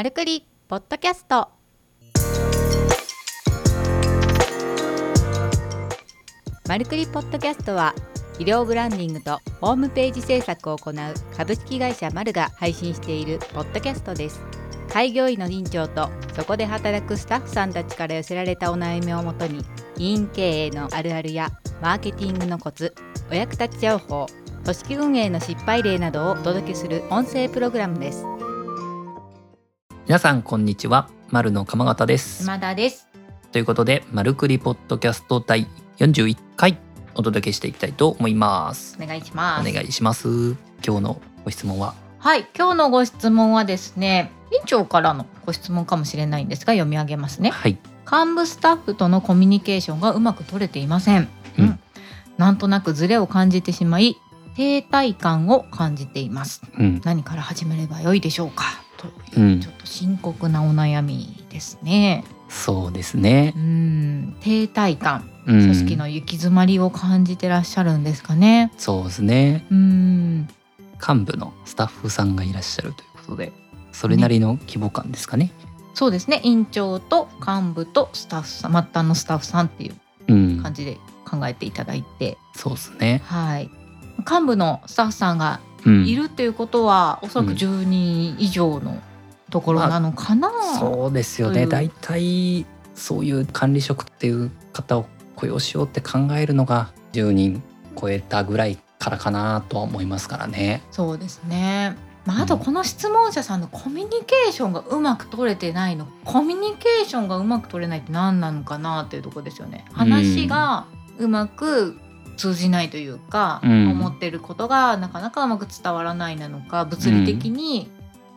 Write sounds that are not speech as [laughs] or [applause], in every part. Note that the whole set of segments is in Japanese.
マルクリポッドキャスト。マルクリポッドキャストは医療ブランディングとホームページ制作を行う株式会社マルが配信しているポッドキャストです。開業医の院長とそこで働くスタッフさんたちから寄せられたお悩みをもとに医院経営のあるあるやマーケティングのコツお役立ち情報組織運営の失敗例などをお届けする音声プログラムです。皆さんこんにちは。丸の鎌形です。島田です。ということでマルクリポッドキャスト第41回お届けしていきたいと思います。お願いします。お願いします。今日のご質問は？はい今日のご質問はですね院長からのご質問かもしれないんですが読み上げますね。はい。幹部スタッフとのコミュニケーションがうまく取れていません、うん。なんとなくズレを感じてしまい停滞感を感じています。うん。何から始めればよいでしょうかとういうん。ちょっと深刻なお悩みですね。そうですね。うん。停滞感。うん。組織の行き詰まりを感じてらっしゃるんですかね。そうですね。うん。幹部のスタッフさんがいらっしゃるということでそれなりの規模感ですかね。そうですね。院長と幹部とスタッフさん末端のスタッフさんっていううん。感じで考えていただいて、そうですね。はい。幹部のスタッフさんがうんいるっていうことは、おそらくうん10人以上のところなのかな、そうですよね大体そういう管理職っていう方を雇用しようって考えるのが10人超えたぐらいからかなとは思いますからね。そうですね。まあ、あとうんこの質問者さんのコミュニケーションがうまく取れてないのコミュニケーションがうまく取れないって何なのかなっていうところですよね。話がうまく通じないというか、うん。思ってることがなかなかうまく伝わらないなのか物理的に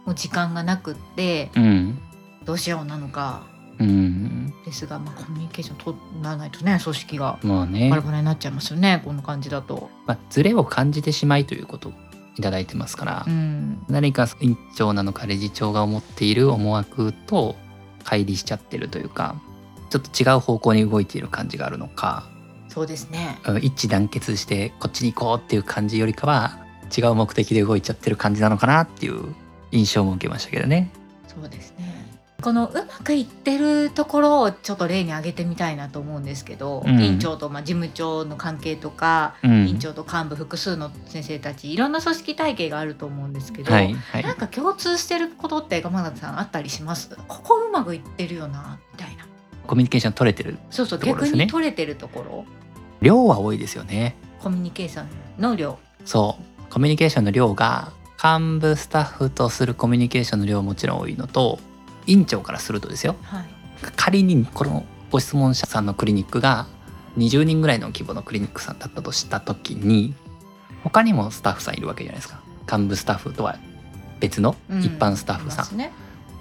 もう時間がなくってうん、どうしようなのか。うん、ですが、まあ、コミュニケーション取らないとね組織がまあね。バラ、バラになっちゃいますよねこんな感じだと。まあ、ズレを感じてしまいということをいただいてますから、うん。何か院長なのか理事長が思っている思惑と乖離しちゃってるというかちょっと違う方向に動いている感じがあるのかそうですね。うん一致団結してこっちに行こうっていう感じよりかは違う目的で動いちゃってる感じなのかなっていう印象も受けましたけどね。そうですね。このうまくいってるところをちょっと例に挙げてみたいなと思うんですけど、うん。院長とまあ事務長の関係とか、うん。院長と幹部複数の先生たちいろんな組織体系があると思うんですけど、はいはい。なんか共通してることって鎌田さんあったりします？ここうまくいってるよなみたいな。コミュニケーション取れてるそうそう、逆ところですね。に取れてるところ量は多いですよね。コミュニケーションの量。そう。コミュニケーションの量が幹部スタッフとするコミュニケーションの量はもちろん多いのと院長からするとですよ。はい。仮にこのご質問者さんのクリニックが20人ぐらいの規模のクリニックさんだったとした時に他にもスタッフさんいるわけじゃないですか。幹部スタッフとは別のうん。一般スタッフさん、いますね。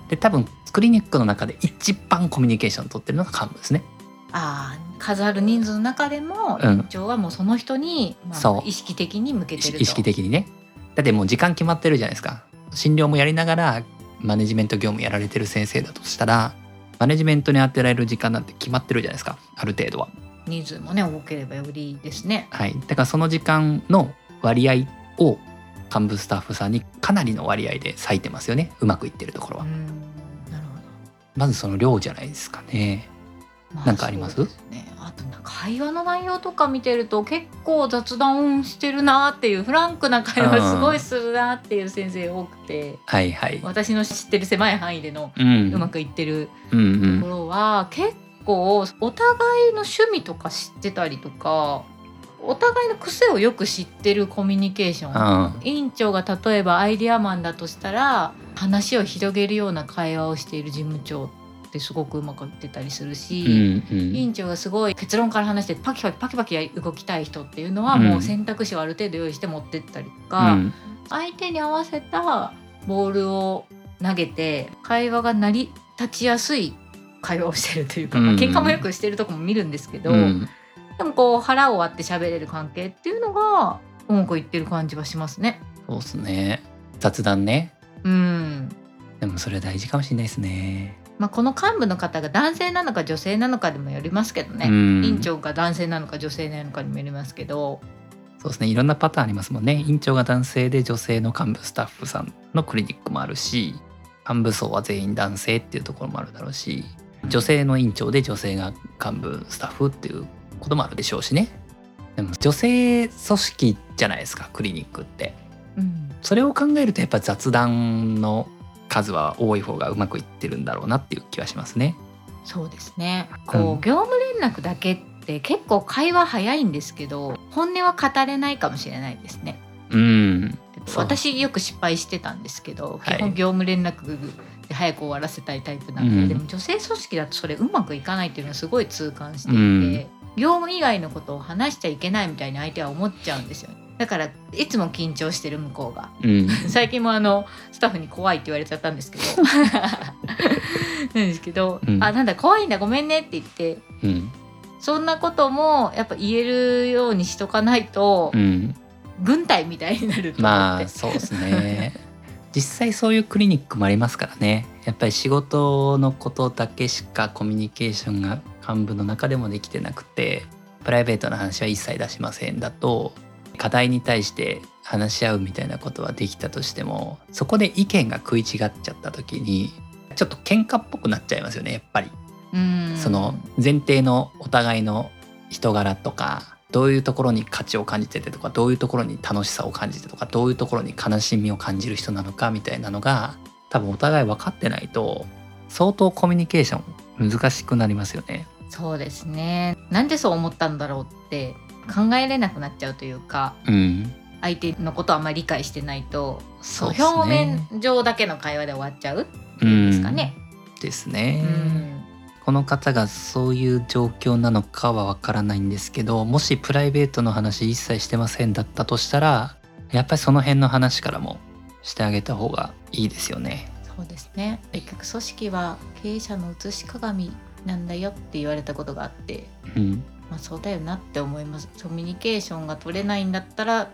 で多分クリニックの中で一番コミュニケーションを取ってるのが幹部ですね。ああ数ある人数の中でもうん。院長はもうその人に、まあ意識的に向けてると。意識的にね。だってもう時間決まってるじゃないですか。診療もやりながらマネジメント業務やられてる先生だとしたらマネジメントに当てられる時間なんて決まってるじゃないですか。ある程度は。人数もね多ければよりですね。はい。だからその時間の割合を幹部スタッフさんにかなりの割合で割いてますよね。うまくいってるところは、うん。なるほど、まずその量じゃないですかね。まなんかありますね会話の内容とか見てると結構雑談してるなっていうフランクな会話すごいするなっていう先生多くて、はいはい。私の知ってる狭い範囲でのうまくいってるところは、結構お互いの趣味とか知ってたりとかお互いの癖をよく知ってるコミュニケーション。うん院長が例えばアイデアマンだとしたら話を広げるような会話をしている事務長ってすごくうまくいってたりするうし、んうん院長がすごい結論から話してパキパキパキパキ動きたい人っていうのはうんもう選択肢をある程度用意して持ってったりとか、うん相手に合わせたボールを投げて会話が成り立ちやすい会話をしてるというか、まあうん喧嘩もよくしてるとこも見るんですけど、うんでもこう腹を割って喋れる関係っていうのがうまくいってる感じはしますね。そうですね雑談ねうんでもそれ大事かもしれないですねまあ、この幹部の方が男性なのか女性なのかでもよりますけどね、うん。院長が男性なのか女性なのかにもよりますけど。そうですね。いろんなパターンありますもんね。院長が男性で女性の幹部スタッフさんのクリニックもあるし幹部層は全員男性っていうところもあるだろうし女性の院長で女性が幹部スタッフっていうこともあるでしょうしね。でも女性組織じゃないですかクリニックって。うん。それを考えるとやっぱ雑談の数は多い方がうまくいってるんだろうなっていう気はしますね。そうですね。こう、うん。業務連絡だけって結構会話早いんですけど本音は語れないかもしれないですね。うん。私よく失敗してたんですけど、はい。基本業務連絡で早く終わらせたいタイプなんで、うん。でも女性組織だとそれうまくいかないっていうのはすごい痛感していて、うん。業務以外のことを話しちゃいけないみたいに相手は思っちゃうんですよだからいつも緊張してる向こうが。うん。[laughs] 最近もあのスタッフに怖いって言われちゃったんですけど。[laughs] なんですけど、うん。あなんだ怖いんだごめんねって言って。うん。そんなこともやっぱ言えるようにしとかないと、うん。軍隊みたいになると思って、まあそうですね。[laughs] 実際そういうクリニックもありますからね。やっぱり仕事のことだけしかコミュニケーションが幹部の中でもできてなくてプライベートな話は一切出しませんだと課題に対して話し合うみたいなことはできたとしてもそこで意見が食い違っちゃった時にちょっと喧嘩っぽくなっちゃいますよねやっぱり。うんその前提のお互いの人柄とかどういうところに価値を感じててとかどういうところに楽しさを感じてとかどういうところに悲しみを感じる人なのかみたいなのが多分お互い分かってないと相当コミュニケーション難しくなりますよね。そうですねなんでそう思ったんだろうって考えれなくなっちゃうというかうん、相手のことをあんまり理解してないとそうね表面上だけの会話で終わっちゃううんですかね。ですうね。んこの方がそういう状況なのかはわからないんですけどもしプライベートの話一切してませんだったとしたらやっぱりその辺の話からもしてあげた方がいいですよね。そうですね結局組織は経営者の写し鏡なんだよって言われたことがあってうん、まあそうだよなって思います。コミュニケーションが取れないんだったら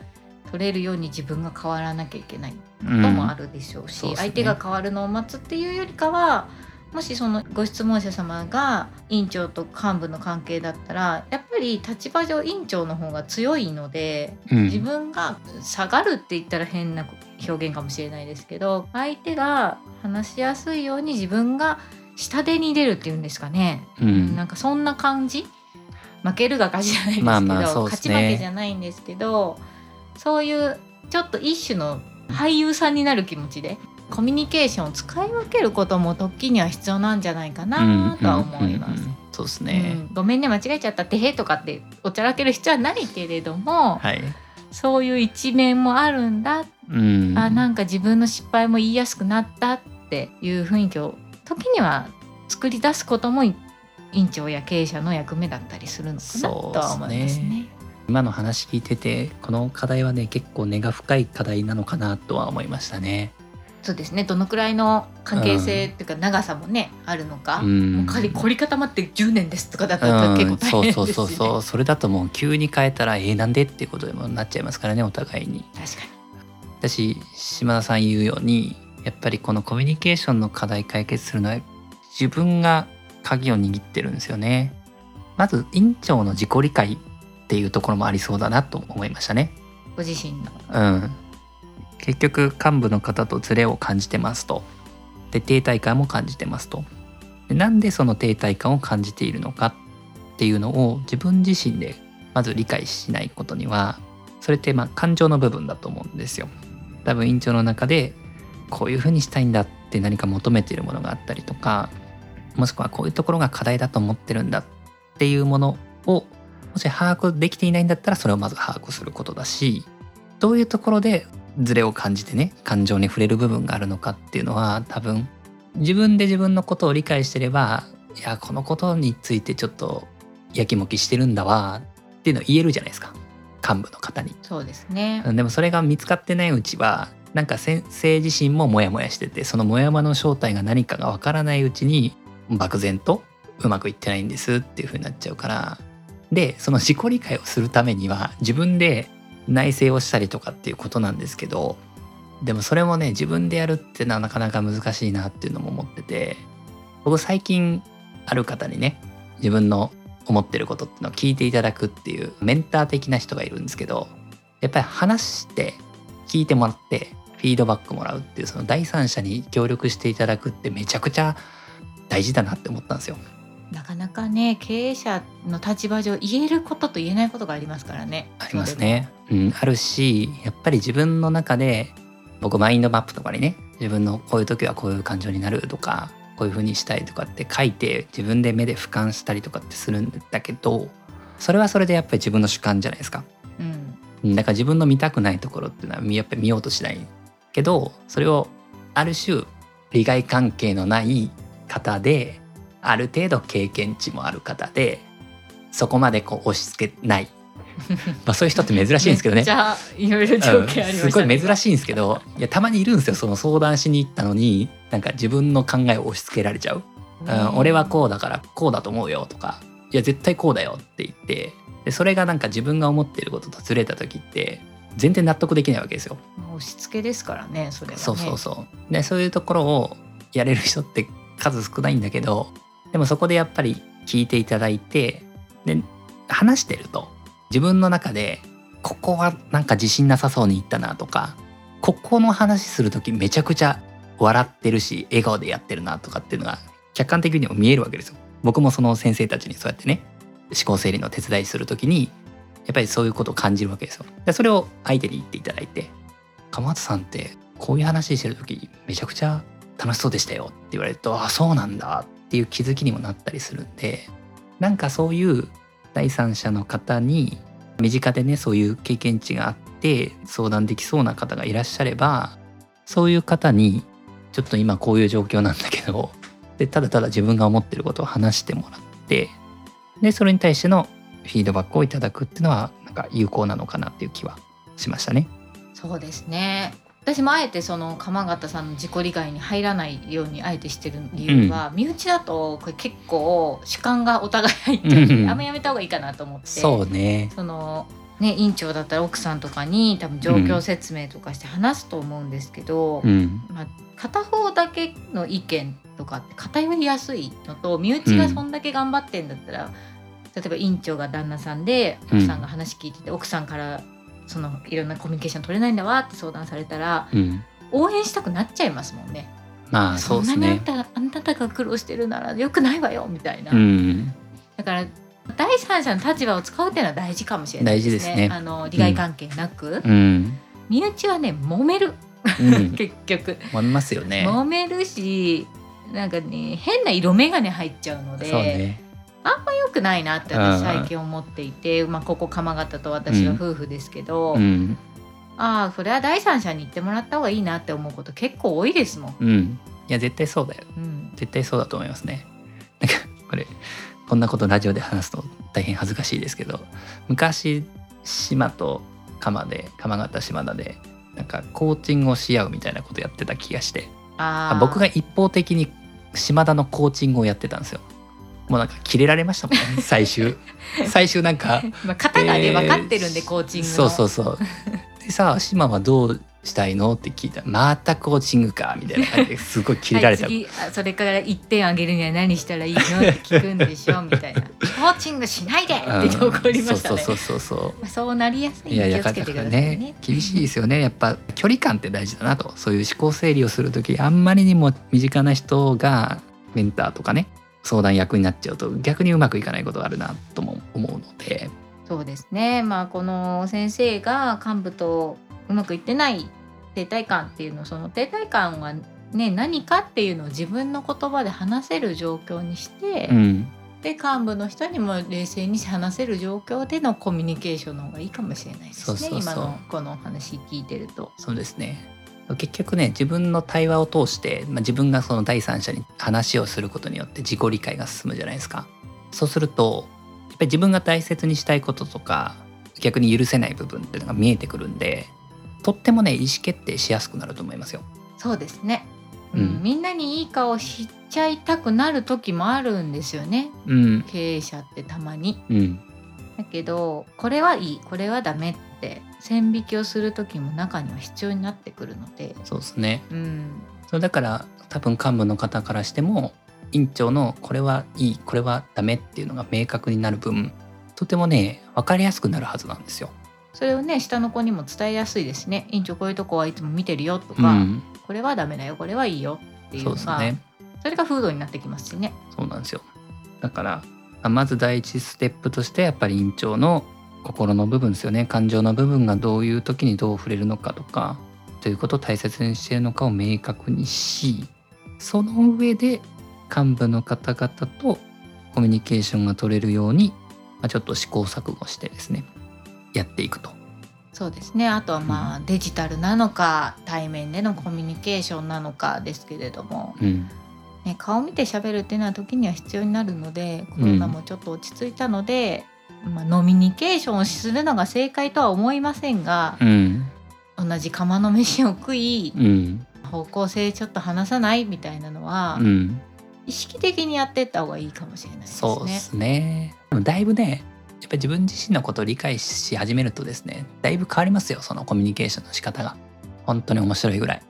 取れるように自分が変わらなきゃいけないこともあるでしょうし、そうですね。相手が変わるのを待つっていうよりかはもしそのご質問者様が院長と幹部の関係だったらやっぱり立場上院長の方が強いのでうん。自分が下がるって言ったら変な表現かもしれないですけど相手が話しやすいように自分が下手に出るっていうんですかね、うん。なんかそんな感じ負けるが勝ちじゃないですけど、まあまあね勝ち負けじゃないんですけどそういうちょっと一種の俳優さんになる気持ちでコミュニケーションを使い分けることも時には必要なんじゃないかなとは思います。そうですうね。んごめんね間違えちゃったってへとかっておちゃらける必要はないけれども、はい。そういう一面もあるんだ、うん。あなんか自分の失敗も言いやすくなったっていう雰囲気を時には作り出すことも院長や経営者の役目だったりするのかなとは思いますね。今の話聞いててこの課題はね結構根が深い課題なのかなとは思いましたね。そうですねどのくらいの関係性っていうか長さもね、あるのか、うんもう仮凝り固まって10年ですとかだったら結構大変ですそうよね。そうそうそうそれだともう急に変えたらえー、なんでっていうことでもなっちゃいますからねお互いに。確かに私島田さん言うようにやっぱりこのコミュニケーションの課題解決するのは自分が鍵を握ってるんですよね。まず院長の自己理解っていうところもありそうだなと思いましたね。ご自身の。うん、結局幹部の方とズレを感じてますと。で停滞感も感じてますと。でなんでその停滞感を感じているのかっていうのを自分自身でまず理解しないことにはそれってまあ感情の部分だと思うんですよ。多分院長の中でこういうふうにしたいんだって何か求めているものがあったりとかもしくはこういうところが課題だと思ってるんだっていうものをもし把握できていないんだったらそれをまず把握することだしどういうところでズレを感じてね感情に触れる部分があるのかっていうのは多分自分で自分のことを理解してればいやこのことについてちょっとやきもきしてるんだわっていうのを言えるじゃないですか幹部の方に。そうですね。でもそれが見つかってないうちはなんか先生自身もモヤモヤしててそのモヤモヤの正体が何かがわからないうちに漠然とうまくいってないんですっていう風になっちゃうから。でその自己理解をするためには自分で内省をしたりとかっていうことなんですけどでもそれもね自分でやるってのはなかなか難しいなっていうのも思ってて僕最近ある方にね自分の思ってることっていうのを聞いていただくっていうメンター的な人がいるんですけどやっぱり話して聞いてもらってフィードバックもらうっていうその第三者に協力していただくってめちゃくちゃ大事だなって思ったんですよ。なかなかね経営者の立場上言えることと言えないことがありますからね。ありますね。うん、あるしやっぱり自分の中で僕マインドマップとかにね自分のこういう時はこういう感情になるとかこういう風にしたいとかって書いて自分で目で俯瞰したりとかってするんだけどそれはそれでやっぱり自分の主観じゃないですか。うん、だから自分の見たくないところっていうのはやっぱり見ようとしないけどそれをある種利害関係のない方である程度経験値もある方でそこまでこう押し付けない [laughs] まあそういう人って珍しいんですけどねじゃあいろいろ条件ありました、うんすごい珍しいんですけどいやたまにいるんですよその相談しに行ったのになんか自分の考えを押し付けられちゃう、うん、俺はこうだからこうだと思うよとかいや絶対こうだよって言ってでそれがなんか自分が思っていることとずれた時って全然納得できないわけですよ。まあ押し付けですからねそれはね。そうそうそう。でそういうところをやれる人って数少ないんだけどでもそこでやっぱり聞いていただいてで話してると自分の中でここはなんか自信なさそうに言ったなとかここの話する時めちゃくちゃ笑ってるし笑顔でやってるなとかっていうのが客観的にも見えるわけですよ。僕もその先生たちにそうやってね思考整理の手伝いする時にやっぱりそういうことを感じるわけですよ。でそれを相手に言っていただいて「鎌田さんってこういう話してる時めちゃくちゃ楽しそうでしたよ」って言われると「ああそうなんだ」っていう気づきにもなったりするんでなんかそういう第三者の方に身近でねそういう経験値があって相談できそうな方がいらっしゃればそういう方にちょっと今こういう状況なんだけどでただただ自分が思ってることを話してもらってでそれに対してのフィードバックをいただくっていうのはなんか有効なのかなっていう気はしましたね。そうですね。私もあえてその鎌形さんの自己理解に入らないようにあえてしてる理由は、身内だとこれ結構主観がお互い入ってあん。まやめた方がいいかなと思って。そうね。そのね院長だったら奥さんとかに多分状況説明とかして話すと思うんですけど、うん。まあ、片方だけの意見とかって偏りやすいのと身内がそんだけ頑張ってんだったら、例えば院長が旦那さんで奥さんが話聞いてて、奥さんからそのいろんなコミュニケーション取れないんだわって相談されたらうん。応援したくなっちゃいますもんね。まあそうですね。んなにあんたあなたが苦労してるならよくないわよみたいな。うん。だから第三者の立場を使うっていうのは大事かもしれないですね。大事ですねあの利害関係なく、うん。身内はね揉めるうん。[laughs] 結局。思いますよね。揉めるしなんかね変な色眼鏡入っちゃうのでそうね。良くないなって私最近思っていて、まあ、ここ鎌形と私は夫婦ですけど、うん。ああそれは第三者に言ってもらった方がいいなって思うこと結構多いですもん。うん。いや絶対そうだよ。うん、絶対そうだと思いますね。なんかこれこんなことラジオで話すと大変恥ずかしいですけど昔島と鎌で鎌形島田でなんかコーチングをし合うみたいなことやってた気がしてあ僕が一方的に島田のコーチングをやってたんですよ。もうなんかキレられましたもんね [laughs] 最終。最終なんか [laughs] まあ、型がね、えー分かってるんでコーチングの。そうそうそう。でさあ島はどうしたいのって聞いたらまたコーチングかみたいな感じですごいキレられた、はい、それから1点あげるには何したらいいの？って聞くんでしょ？みたいな。[laughs] コーチングしないで！って怒りましたね、うんそうそうそうそう。まあそうなりやすいんいやいで気をつけてくださいねね。厳しいですよね。やっぱ距離感って大事だなと。そういう思考整理をする時あんまりにも身近な人がメンターとかね相談役になっちゃうと逆にうまくいかないことがあるなとも思うので。そうですね。まあこの先生が幹部とうまくいってない停滞感っていうのその停滞感はね何かっていうのを自分の言葉で話せる状況にして、うん。で幹部の人にも冷静に話せる状況でのコミュニケーションの方がいいかもしれないですね。今のこのお話聞いてると。そうですね結局ね自分の対話を通して、まあ、自分がその第三者に話をすることによって自己理解が進むじゃないですか。そうするとやっぱり自分が大切にしたいこととか逆に許せない部分っていうのが見えてくるんでとってもね意思決定しやすくなると思いますよ。そうですね、ううん。ん、みんなにいい顔しちゃいたくなる時もあるんですよね。うん。経営者ってたまに。うん。だけどこれはいいこれはダメって線引きをする時も中には必要になってくるので、そうですね。うん、それだから多分幹部の方からしても院長のこれはいいこれはダメっていうのが明確になる分とてもね分かりやすくなるはずなんですよ。それをね下の子にも伝えやすいですね。院長こういうとこはいつも見てるよとうか、ん、これはダメだよこれはいいよっていうそのがうですね。それが風土になってきますしね。そうなんですよ。だからあまず第一ステップとしてやっぱり院長の心の部分ですよね。感情の部分がどういう時にどう触れるのかとかということを大切にしているのかを明確にしその上で幹部の方々とコミュニケーションが取れるように、まあ、ちょっと試行錯誤してですねやっていくと。そうですね。あとはまあ、デジタルなのか対面でのコミュニケーションなのかですけれども、うん。ね、顔見て喋るっていうのは時には必要になるのでコロナもちょっと落ち着いたので、まあ、ノミニケーションをするのが正解とは思いませんが、うん同じ釜の飯を食いうん方向性ちょっと話さないみたいなのは、うん意識的にやっていった方がいいかもしれないですね。そうですね。だいぶね、やっぱり自分自身のことを理解し始めるとですね、だいぶ変わりますよ、そのコミュニケーションの仕方が。本当に面白いぐらい。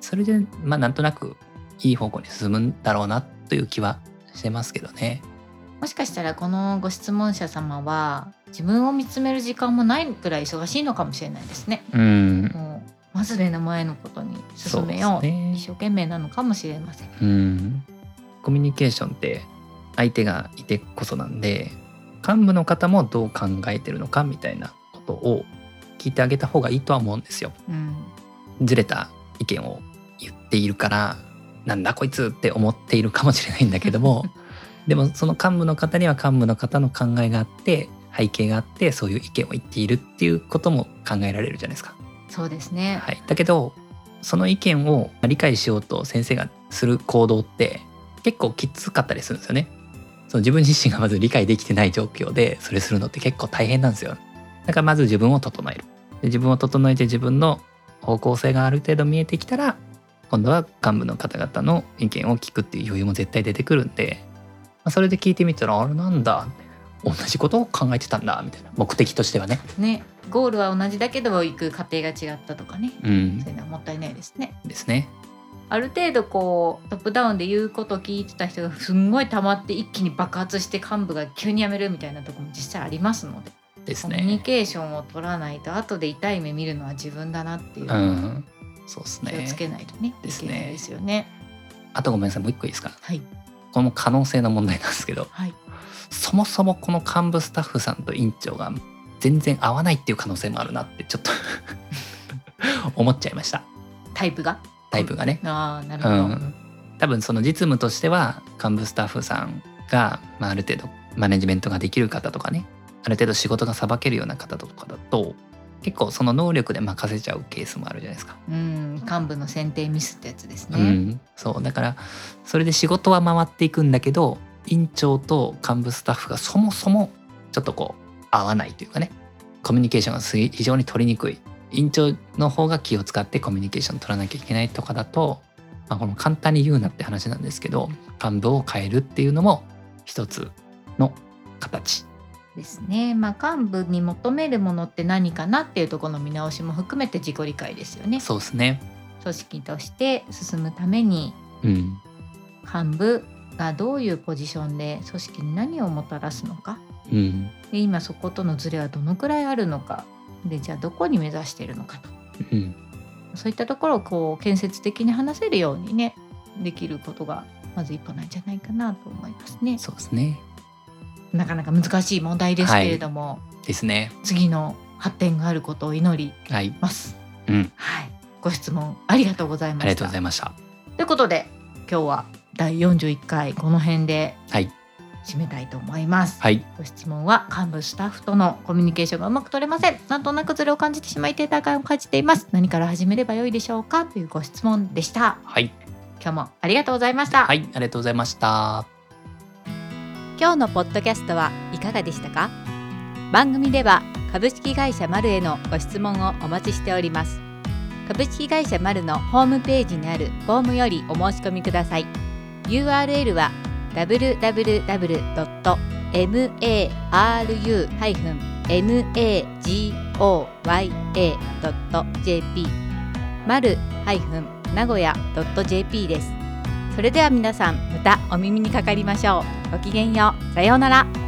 それで、まあなんとなくいい方向に進むんだろうなという気はしてますけどね。もしかしたらこのご質問者様は自分を見つめる時間もないくらい忙しいのかもしれないですね。うん。もうまず目の前のことに進めようね一生懸命なのかもしれません。うん。コミュニケーションって相手がいてこそなんで、幹部の方もどう考えてるのかみたいなことを聞いてあげた方がいいとは思うんですよ。うん、ずれた意見を言っているからなんだこいつって思っているかもしれないんだけども [laughs] でもその幹部の方には幹部の方の考えがあって背景があってそういう意見を言っているっていうことも考えられるじゃないですか。そうですね。はい、だけどその意見を理解しようと先生がする行動って結構きつかったりするんですよね。その自分自身がまず理解できてない状況でそれするのって結構大変なんですよ。だからまず自分を整える。で自分を整えて自分の方向性がある程度見えてきたら今度は幹部の方々の意見を聞くっていう余裕も絶対出てくるんで、まあ、それで聞いてみたらあれなんだ同じことを考えてたんだみたいな目的としてはね。ねゴールは同じだけど行く過程が違ったとかねうんそういうのはもったいないですね。ですね。ある程度こうトップダウンで言うことを聞いてた人がすんごい溜まって一気に爆発して幹部が急に辞めるみたいなところも実際ありますのでですコミュニね。ケーションを取らないと後で痛い目見るのは自分だなっていううん。そうですね。気をつけないとねですねですよね。あとごめんなさいもう一個いいですか？はいこの可能性の問題なんですけどはい。そもそもこの幹部スタッフさんと院長が全然合わないっていう可能性もあるなってちょっと [laughs] 思っちゃいました。タイプが？タイプがね。うああなるほど、ん、多分その実務としては幹部スタッフさんが、まあ、ある程度マネジメントができる方とかねある程度仕事がさばけるような方とかだと結構その能力で任せちゃうケースもあるじゃないですか。うん、幹部の選定ミスってやつですね。うん、そう。だからそれで仕事は回っていくんだけど院長と幹部スタッフがそもそもちょっとこう合わないというかね。コミュニケーションが非常に取りにくい。院長の方が気を使ってコミュニケーション取らなきゃいけないとかだと、まあ、この簡単に言うなって話なんですけど幹部を変えるっていうのも一つの形ですね。まあ幹部に求めるものって何かなっていうところの見直しも含めて自己理解ですよね。そうですね。組織として進むためにうん。幹部がどういうポジションで組織に何をもたらすのか。うん。で今そことのズレはどのくらいあるのか。でじゃあどこに目指しているのかと。うん。そういったところをこう建設的に話せるようにねできることがまず一歩なんじゃないかなと思いますね。そうですねなかなか難しい問題ですけれども、ですね次の発展があることを祈りはいます。うんはい、ご質問ありがとうございました。ありがとうございましたということで今日は第41回この辺ではい締めたいと思います。はいご質問は幹部スタッフとのコミュニケーションがうまく取れません。なんとなくズレを感じてしまい停滞感を感じています。何から始めればよいでしょうかというご質問でした。はい今日もありがとうございました。はいありがとうございました今日のポッドキャストはいかがでしたか？番組では株式会社マルへのご質問をお待ちしております。株式会社マルのホームページにあるフォームよりお申し込みください。URL は www.maru-nagoya.jp マル名古屋 .jp ですそれでは皆さんまたお耳にかかりましょう。ごきげんよう。さようなら。